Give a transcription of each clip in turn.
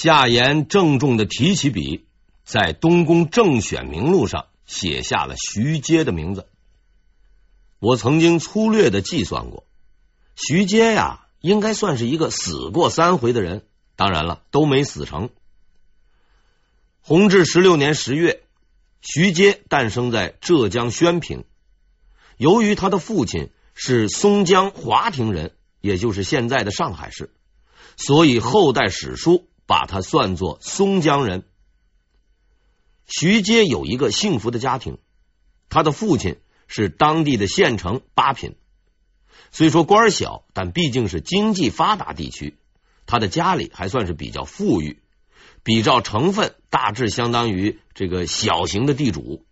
夏言郑重的提起笔，在东宫正选名录上写下了徐阶的名字。我曾经粗略的计算过，徐阶呀，应该算是一个死过三回的人。当然了，都没死成。弘治十六年十月，徐阶诞生在浙江宣平。由于他的父亲是松江华亭人，也就是现在的上海市，所以后代史书把他算作松江人。徐阶有一个幸福的家庭，他的父亲是当地的县城八品，虽说官小，但毕竟是经济发达地区，他的家里还算是比较富裕，比照成分，大致相当于这个小型的地主。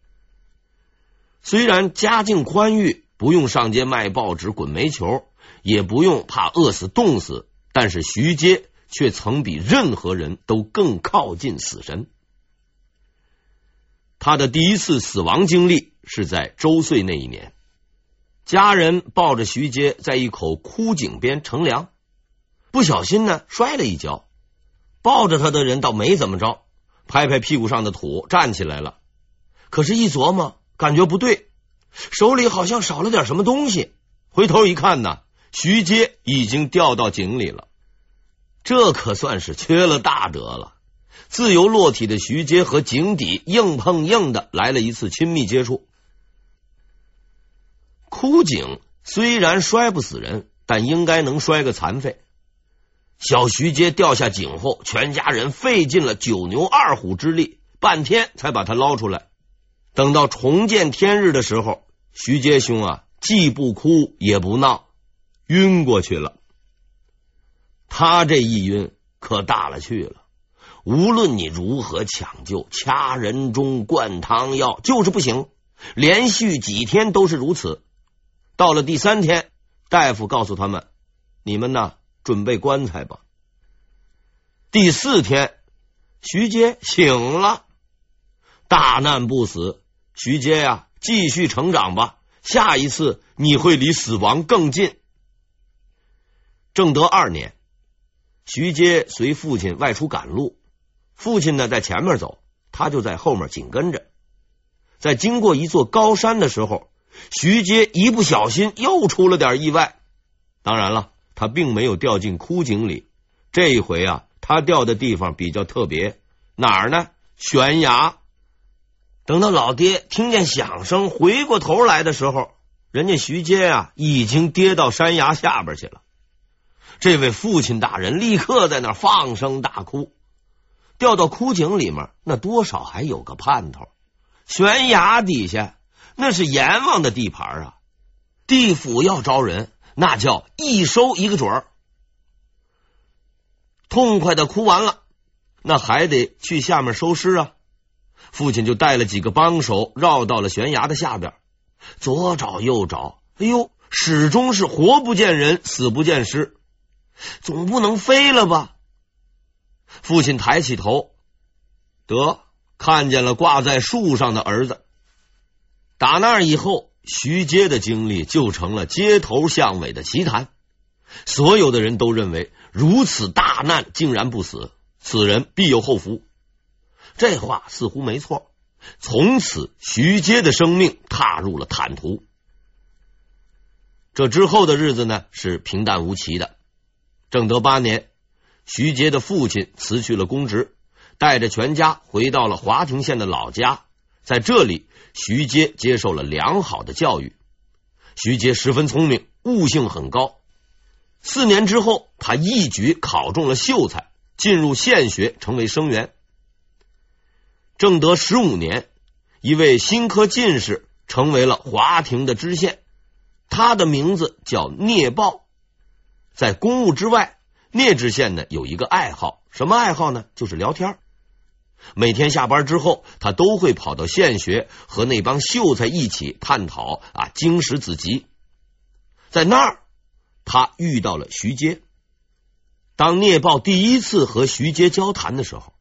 虽然家境宽裕，不用上街卖报纸、滚煤球，也不用怕饿死、冻死，但是徐阶却曾比任何人都更靠近死神。他的第一次死亡经历是在周岁那一年，家人抱着徐阶在一口枯井边乘凉，不小心呢摔了一跤，抱着他的人倒没怎么着，拍拍屁股上的土站起来了，可是，一琢磨。感觉不对，手里好像少了点什么东西。回头一看呢，徐阶已经掉到井里了。这可算是缺了大德了。自由落体的徐阶和井底硬碰硬的来了一次亲密接触。枯井虽然摔不死人，但应该能摔个残废。小徐阶掉下井后，全家人费尽了九牛二虎之力，半天才把他捞出来。等到重见天日的时候，徐阶兄啊，既不哭也不闹，晕过去了。他这一晕可大了去了，无论你如何抢救、掐人中、灌汤药，就是不行。连续几天都是如此。到了第三天，大夫告诉他们：“你们呢，准备棺材吧。”第四天，徐阶醒了，大难不死。徐阶呀，继续成长吧，下一次你会离死亡更近。正德二年，徐阶随父亲外出赶路，父亲呢在前面走，他就在后面紧跟着。在经过一座高山的时候，徐阶一不小心又出了点意外。当然了，他并没有掉进枯井里，这一回啊，他掉的地方比较特别，哪儿呢？悬崖。等到老爹听见响声回过头来的时候，人家徐阶啊已经跌到山崖下边去了。这位父亲大人立刻在那放声大哭。掉到枯井里面，那多少还有个盼头。悬崖底下那是阎王的地盘啊，地府要招人，那叫一收一个准儿。痛快的哭完了，那还得去下面收尸啊。父亲就带了几个帮手绕到了悬崖的下边，左找右找，哎呦，始终是活不见人，死不见尸，总不能飞了吧？父亲抬起头，得看见了挂在树上的儿子。打那以后，徐阶的经历就成了街头巷尾的奇谈，所有的人都认为如此大难竟然不死，此人必有后福。这话似乎没错。从此，徐阶的生命踏入了坦途。这之后的日子呢，是平淡无奇的。正德八年，徐阶的父亲辞去了公职，带着全家回到了华亭县的老家。在这里，徐阶接受了良好的教育。徐阶十分聪明，悟性很高。四年之后，他一举考中了秀才，进入县学，成为生员。正德十五年，一位新科进士成为了华亭的知县，他的名字叫聂豹。在公务之外，聂知县呢有一个爱好，什么爱好呢？就是聊天。每天下班之后，他都会跑到县学和那帮秀才一起探讨啊经史子集。在那儿，他遇到了徐阶。当聂豹第一次和徐阶交谈的时候，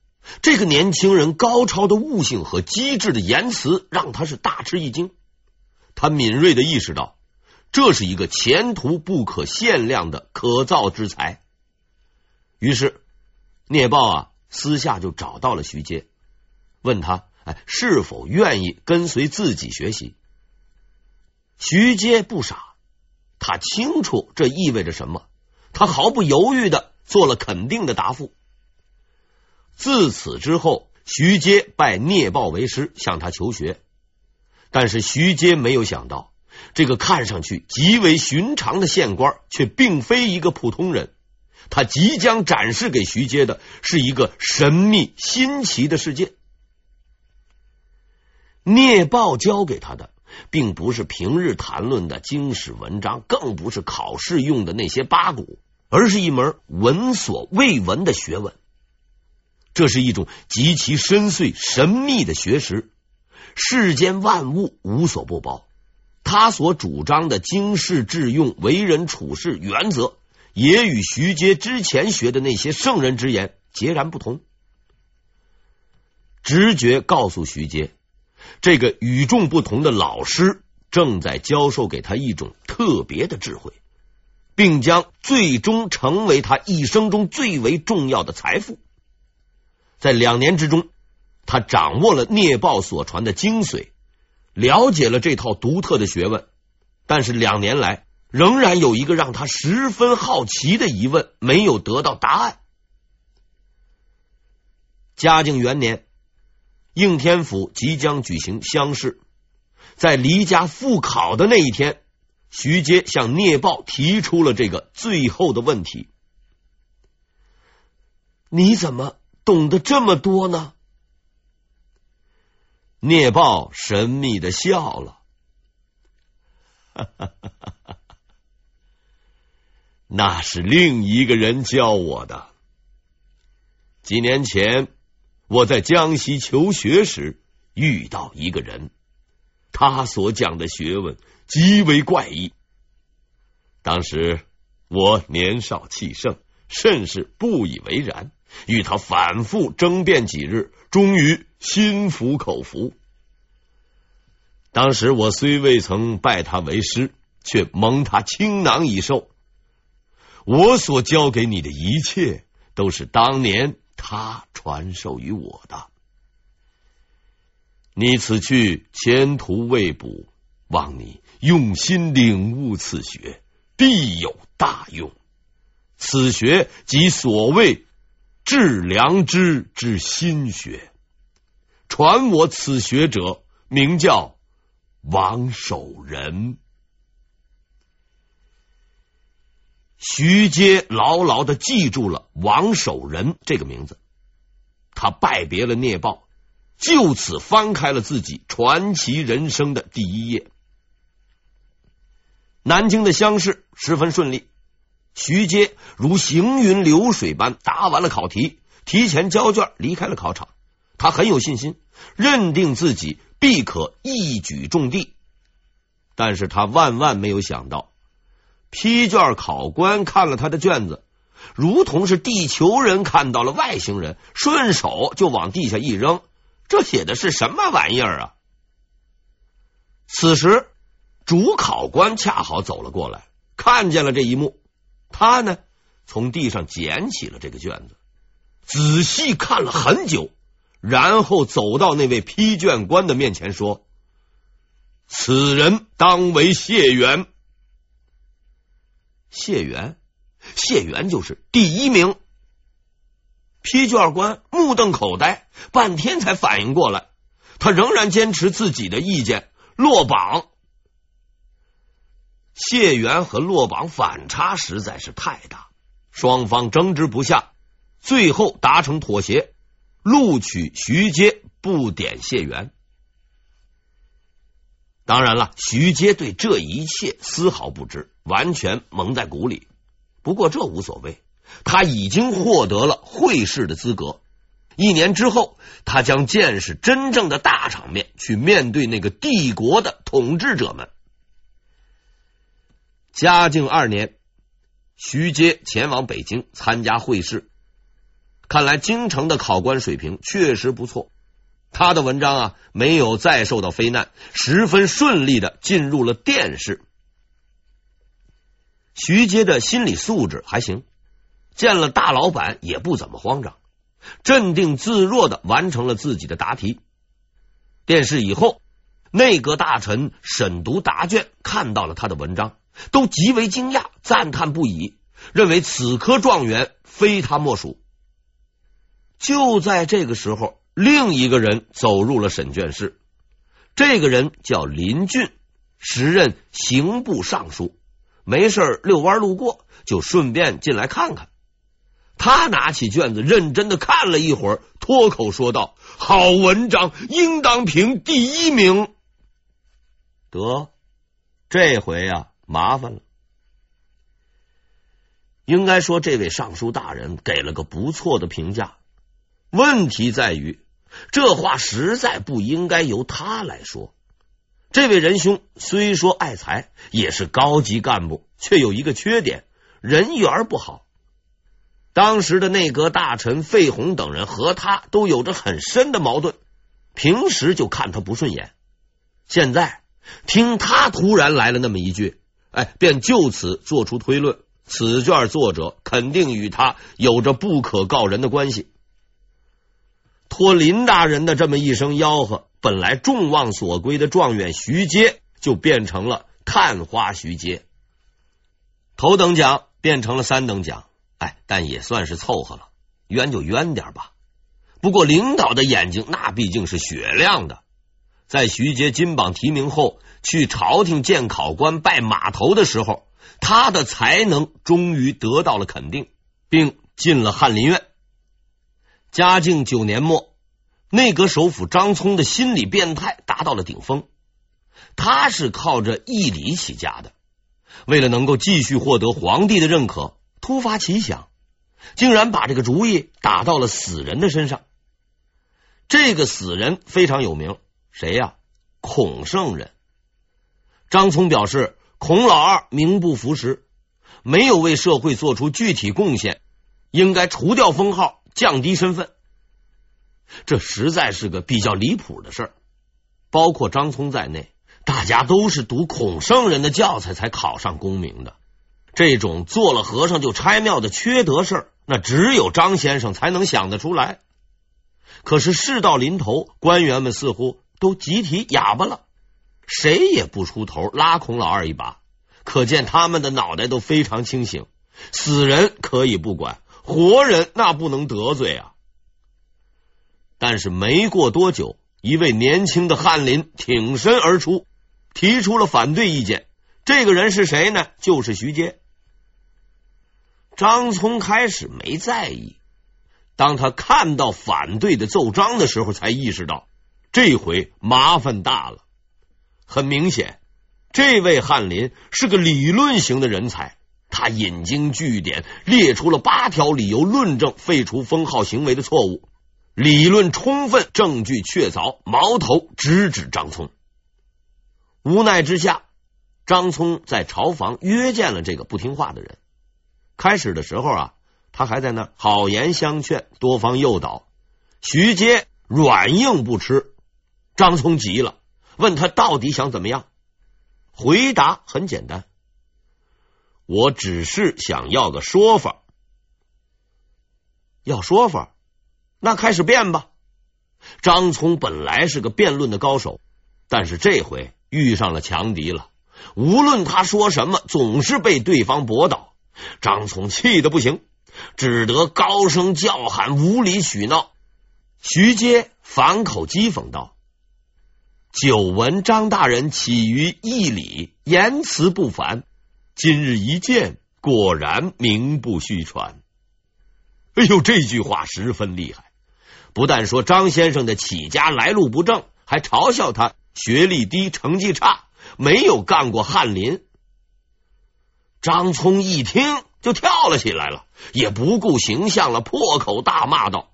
这个年轻人高超的悟性和机智的言辞，让他是大吃一惊。他敏锐的意识到，这是一个前途不可限量的可造之才。于是，聂豹啊，私下就找到了徐阶，问他哎是否愿意跟随自己学习。徐阶不傻，他清楚这意味着什么，他毫不犹豫的做了肯定的答复。自此之后，徐阶拜聂豹为师，向他求学。但是徐阶没有想到，这个看上去极为寻常的县官，却并非一个普通人。他即将展示给徐阶的是一个神秘新奇的世界。聂豹教给他的，并不是平日谈论的经史文章，更不是考试用的那些八股，而是一门闻所未闻的学问。这是一种极其深邃、神秘的学识。世间万物无所不包。他所主张的经世致用、为人处事原则，也与徐阶之前学的那些圣人之言截然不同。直觉告诉徐阶，这个与众不同的老师正在教授给他一种特别的智慧，并将最终成为他一生中最为重要的财富。在两年之中，他掌握了聂豹所传的精髓，了解了这套独特的学问。但是两年来，仍然有一个让他十分好奇的疑问没有得到答案。嘉靖元年，应天府即将举行乡试，在离家赴考的那一天，徐阶向聂豹提出了这个最后的问题：“你怎么？”懂得这么多呢？聂豹神秘的笑了，那是另一个人教我的。几年前我在江西求学时遇到一个人，他所讲的学问极为怪异。当时我年少气盛，甚是不以为然。与他反复争辩几日，终于心服口服。当时我虽未曾拜他为师，却蒙他倾囊以授。我所教给你的一切，都是当年他传授于我的。你此去前途未卜，望你用心领悟此学，必有大用。此学即所谓。致良知之心学，传我此学者名叫王守仁。徐阶牢牢的记住了王守仁这个名字，他拜别了聂豹，就此翻开了自己传奇人生的第一页。南京的乡试十分顺利。徐阶如行云流水般答完了考题，提前交卷离开了考场。他很有信心，认定自己必可一举中第。但是他万万没有想到，批卷考官看了他的卷子，如同是地球人看到了外星人，顺手就往地下一扔。这写的是什么玩意儿啊？此时，主考官恰好走了过来，看见了这一幕。他呢，从地上捡起了这个卷子，仔细看了很久，然后走到那位批卷官的面前说：“此人当为谢元。”谢元，谢元就是第一名。批卷官目瞪口呆，半天才反应过来，他仍然坚持自己的意见，落榜。谢元和落榜反差实在是太大，双方争执不下，最后达成妥协，录取徐阶，不点谢元。当然了，徐阶对这一切丝毫不知，完全蒙在鼓里。不过这无所谓，他已经获得了会试的资格。一年之后，他将见识真正的大场面，去面对那个帝国的统治者们。嘉靖二年，徐阶前往北京参加会试。看来京城的考官水平确实不错。他的文章啊，没有再受到非难，十分顺利的进入了殿试。徐阶的心理素质还行，见了大老板也不怎么慌张。镇定自若的完成了自己的答题。殿试以后，内阁大臣审读答卷，看到了他的文章，都极为惊讶，赞叹不已，认为此科状元非他莫属。就在这个时候，另一个人走入了审卷室。这个人叫林俊，时任刑部尚书，没事遛弯路过，就顺便进来看看。他拿起卷子，认真的看了一会儿，脱口说道：“好文章，应当评第一名。”得，这回呀，麻烦了。应该说，这位尚书大人给了个不错的评价。问题在于，这话实在不应该由他来说。这位仁兄虽说爱才，也是高级干部，却有一个缺点，人缘不好。当时的内阁大臣费鸿等人和他都有着很深的矛盾，平时就看他不顺眼。现在听他突然来了那么一句，哎，便就此做出推论：此卷作者肯定与他有着不可告人的关系。托林大人的这么一声吆喝，本来众望所归的状元徐阶就变成了探花徐阶，头等奖变成了三等奖。哎，但也算是凑合了，冤就冤点吧。不过领导的眼睛那毕竟是雪亮的，在徐阶金榜题名后，去朝廷见考官拜码头的时候，他的才能终于得到了肯定，并进了翰林院。嘉靖九年末，内阁首辅张聪的心理变态达到了顶峰，他是靠着义理起家的，为了能够继续获得皇帝的认可。突发奇想，竟然把这个主意打到了死人的身上。这个死人非常有名，谁呀？孔圣人。张聪表示，孔老二名不符实，没有为社会做出具体贡献，应该除掉封号，降低身份。这实在是个比较离谱的事儿。包括张聪在内，大家都是读孔圣人的教材才考上功名的。这种做了和尚就拆庙的缺德事儿，那只有张先生才能想得出来。可是事到临头，官员们似乎都集体哑巴了，谁也不出头拉孔老二一把。可见他们的脑袋都非常清醒，死人可以不管，活人那不能得罪啊。但是没过多久，一位年轻的翰林挺身而出，提出了反对意见。这个人是谁呢？就是徐阶。张聪开始没在意，当他看到反对的奏章的时候，才意识到这回麻烦大了。很明显，这位翰林是个理论型的人才，他引经据典，列出了八条理由，论证废除封号行为的错误，理论充分，证据确凿，矛头直指张聪。无奈之下，张聪在朝房约见了这个不听话的人。开始的时候啊，他还在那好言相劝，多方诱导。徐阶软硬不吃，张聪急了，问他到底想怎么样？回答很简单，我只是想要个说法。要说法，那开始辩吧。张聪本来是个辩论的高手，但是这回遇上了强敌了，无论他说什么，总是被对方驳倒。张聪气得不行，只得高声叫喊，无理取闹。徐阶反口讥讽道：“久闻张大人起于义理，言辞不凡，今日一见，果然名不虚传。”哎呦，这句话十分厉害，不但说张先生的起家来路不正，还嘲笑他学历低、成绩差，没有干过翰林。张聪一听就跳了起来了，也不顾形象了，破口大骂道：“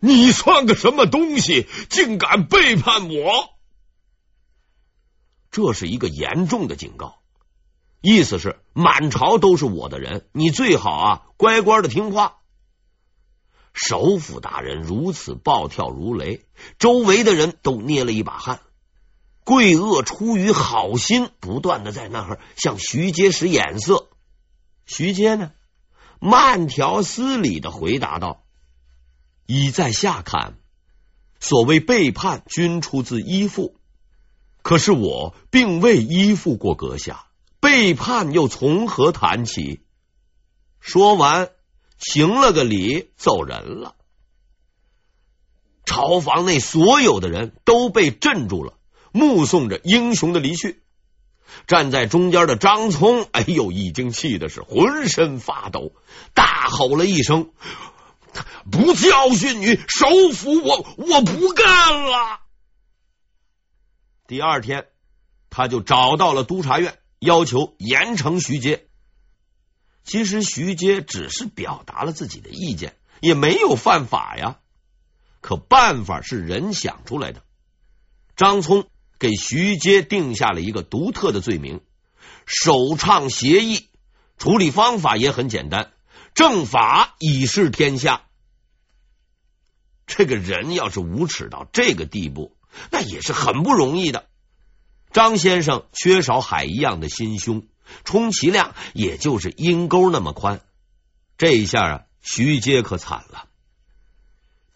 你算个什么东西，竟敢背叛我！”这是一个严重的警告，意思是满朝都是我的人，你最好啊乖乖的听话。首辅大人如此暴跳如雷，周围的人都捏了一把汗。贵鄂出于好心，不断的在那儿向徐阶使眼色。徐阶呢，慢条斯理的回答道：“倚在下看，所谓背叛，均出自依附。可是我并未依附过阁下，背叛又从何谈起？说完，行了个礼，走人了。朝房内所有的人都被镇住了，目送着英雄的离去。站在中间的张聪，哎呦，已经气的是浑身发抖，大吼了一声：“不教训你，首府我我不干了！”第二天，他就找到了督察院，要求严惩徐阶。其实徐阶只是表达了自己的意见，也没有犯法呀。可办法是人想出来的。张聪给徐阶定下了一个独特的罪名：首倡协议。处理方法也很简单，正法以示天下。这个人要是无耻到这个地步，那也是很不容易的。张先生缺少海一样的心胸，充其量也就是阴沟那么宽。这一下啊，徐阶可惨了。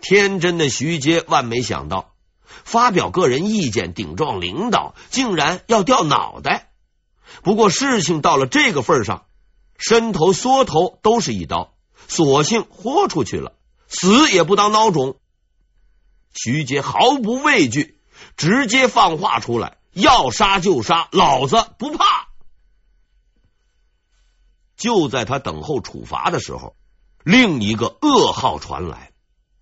天真的徐阶万没想到，发表个人意见顶撞领导，竟然要掉脑袋。不过事情到了这个份上，伸头缩头都是一刀，索性豁出去了，死也不当孬种。徐阶毫不畏惧，直接放话出来：要杀就杀，老子不怕。就在他等候处罚的时候，另一个噩耗传来。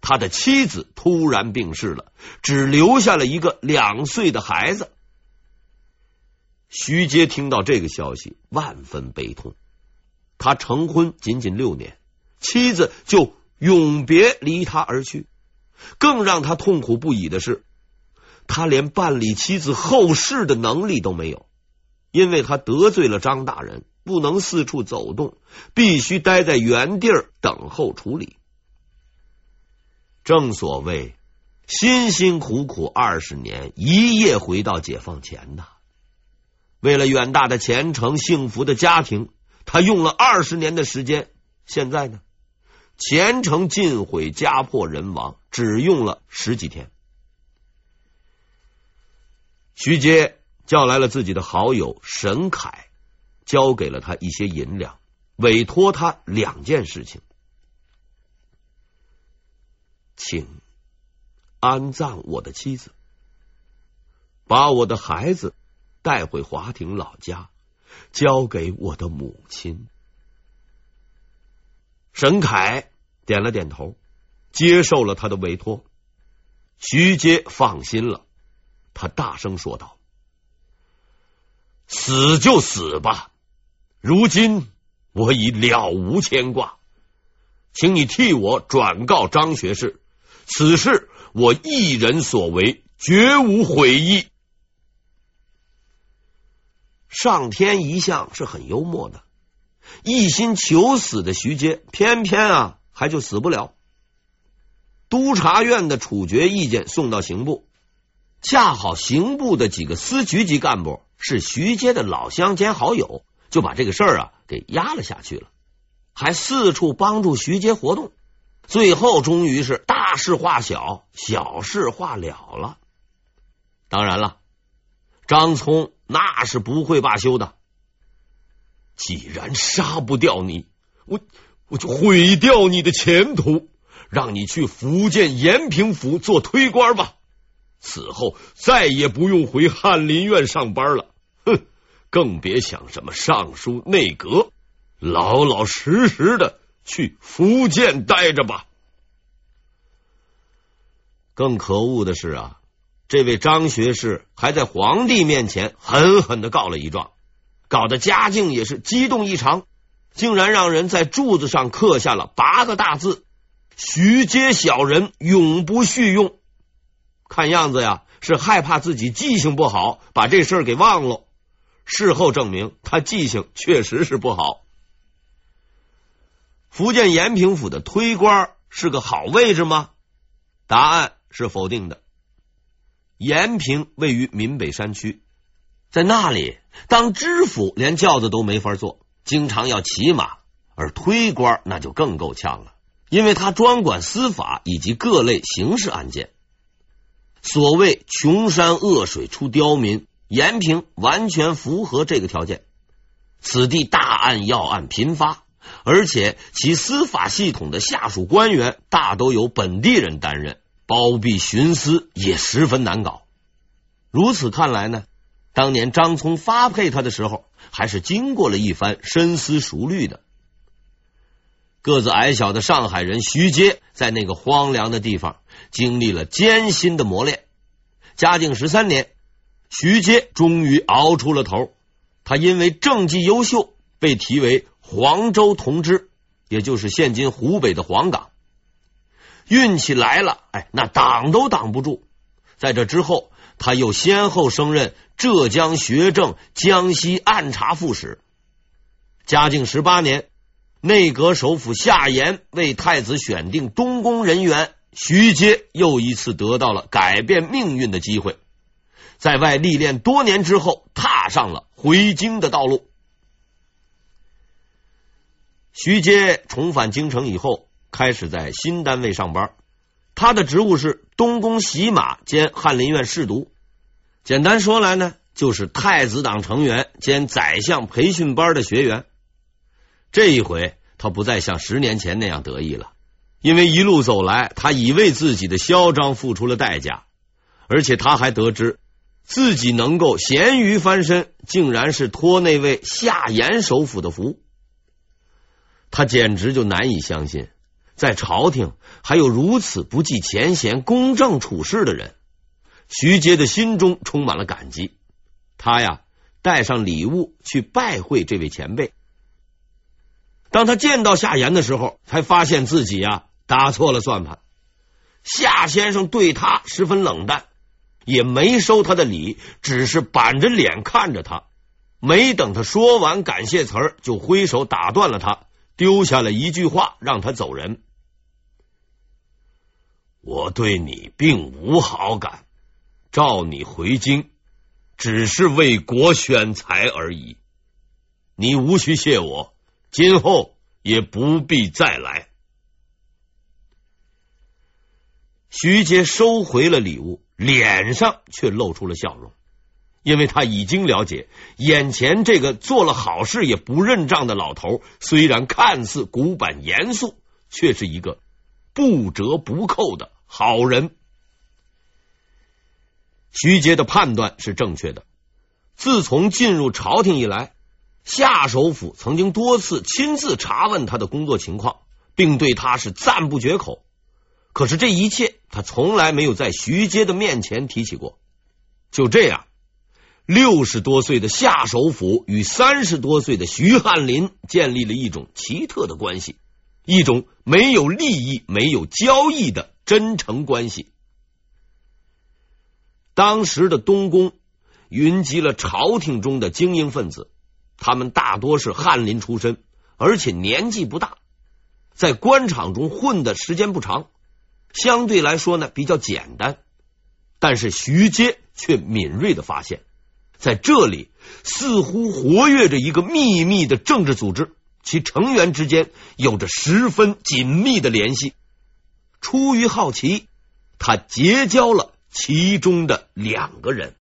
他的妻子突然病逝了，只留下了一个两岁的孩子。徐阶听到这个消息，万分悲痛。他成婚仅仅六年，妻子就永别离他而去。更让他痛苦不已的是，他连办理妻子后事的能力都没有，因为他得罪了张大人，不能四处走动，必须待在原地儿等候处理。正所谓辛辛苦苦二十年，一夜回到解放前呐。为了远大的前程、幸福的家庭，他用了二十年的时间。现在呢，前程尽毁，家破人亡，只用了十几天。徐阶叫来了自己的好友沈凯，交给了他一些银两，委托他两件事情。请安葬我的妻子，把我的孩子带回华亭老家，交给我的母亲。沈凯点了点头，接受了他的委托。徐阶放心了，他大声说道：“死就死吧，如今我已了无牵挂，请你替我转告张学士。”此事我一人所为，绝无悔意。上天一向是很幽默的，一心求死的徐阶，偏偏啊还就死不了。督察院的处决意见送到刑部，恰好刑部的几个司局级干部是徐阶的老乡兼好友，就把这个事儿啊给压了下去了，还四处帮助徐阶活动。最后，终于是大事化小，小事化了了。当然了，张聪那是不会罢休的。既然杀不掉你，我我就毁掉你的前途，让你去福建延平府做推官吧。此后再也不用回翰林院上班了。哼，更别想什么尚书内阁，老老实实的。去福建待着吧。更可恶的是啊，这位张学士还在皇帝面前狠狠的告了一状，搞得嘉靖也是激动异常，竟然让人在柱子上刻下了八个大字：“徐阶小人永不叙用。”看样子呀，是害怕自己记性不好，把这事儿给忘了。事后证明，他记性确实是不好。福建延平府的推官是个好位置吗？答案是否定的。延平位于闽北山区，在那里当知府连轿子都没法坐，经常要骑马，而推官那就更够呛了，因为他专管司法以及各类刑事案件。所谓穷山恶水出刁民，延平完全符合这个条件。此地大案要案频发，而且其司法系统的下属官员大都由本地人担任，包庇徇私也十分难搞。如此看来呢，当年张聪发配他的时候，还是经过了一番深思熟虑的。个子矮小的上海人徐阶，在那个荒凉的地方经历了艰辛的磨练。嘉靖十三年，徐阶终于熬出了头。他因为政绩优秀，被提为黄州同知，也就是现今湖北的黄冈。运气来了，哎，那挡都挡不住。在这之后，他又先后升任浙江学政、江西按察副使。嘉靖十八年。内阁首辅夏言为太子选定东宫人员，徐阶又一次得到了改变命运的机会。在外历练多年之后，踏上了回京的道路。徐阶重返京城以后，开始在新单位上班。他的职务是东宫洗马兼翰林院侍读。简单说来呢，就是太子党成员兼宰相培训班的学员。这一回，他不再像十年前那样得意了，因为一路走来，他已为自己的嚣张付出了代价，而且他还得知自己能够咸鱼翻身，竟然是托那位夏言首辅的福。他简直就难以相信，在朝廷还有如此不计前嫌、公正处事的人。徐阶的心中充满了感激，他呀，带上礼物去拜会这位前辈。当他见到夏言的时候，才发现自己呀打错了算盘。夏先生对他十分冷淡，也没收他的礼，只是板着脸看着他。没等他说完感谢词儿，就挥手打断了他，丢下了一句话让他走人：“我对你并无好感，召你回京只是为国选才而已，你无需谢我。”今后也不必再来。徐杰收回了礼物，脸上却露出了笑容，因为他已经了解，眼前这个做了好事也不认账的老头，虽然看似古板严肃，却是一个不折不扣的好人。徐杰的判断是正确的。自从进入朝廷以来，夏首辅曾经多次亲自查问他的工作情况，并对他是赞不绝口。可是这一切他从来没有在徐阶的面前提起过。就这样，六十多岁的夏首辅与三十多岁的徐翰林建立了一种奇特的关系，一种没有利益、没有交易的真诚关系。当时的东宫云集了朝廷中的精英分子。他们大多是翰林出身，而且年纪不大，在官场中混的时间不长，相对来说呢比较简单。但是徐阶却敏锐的发现，在这里似乎活跃着一个秘密的政治组织，其成员之间有着十分紧密的联系。出于好奇，他结交了其中的两个人。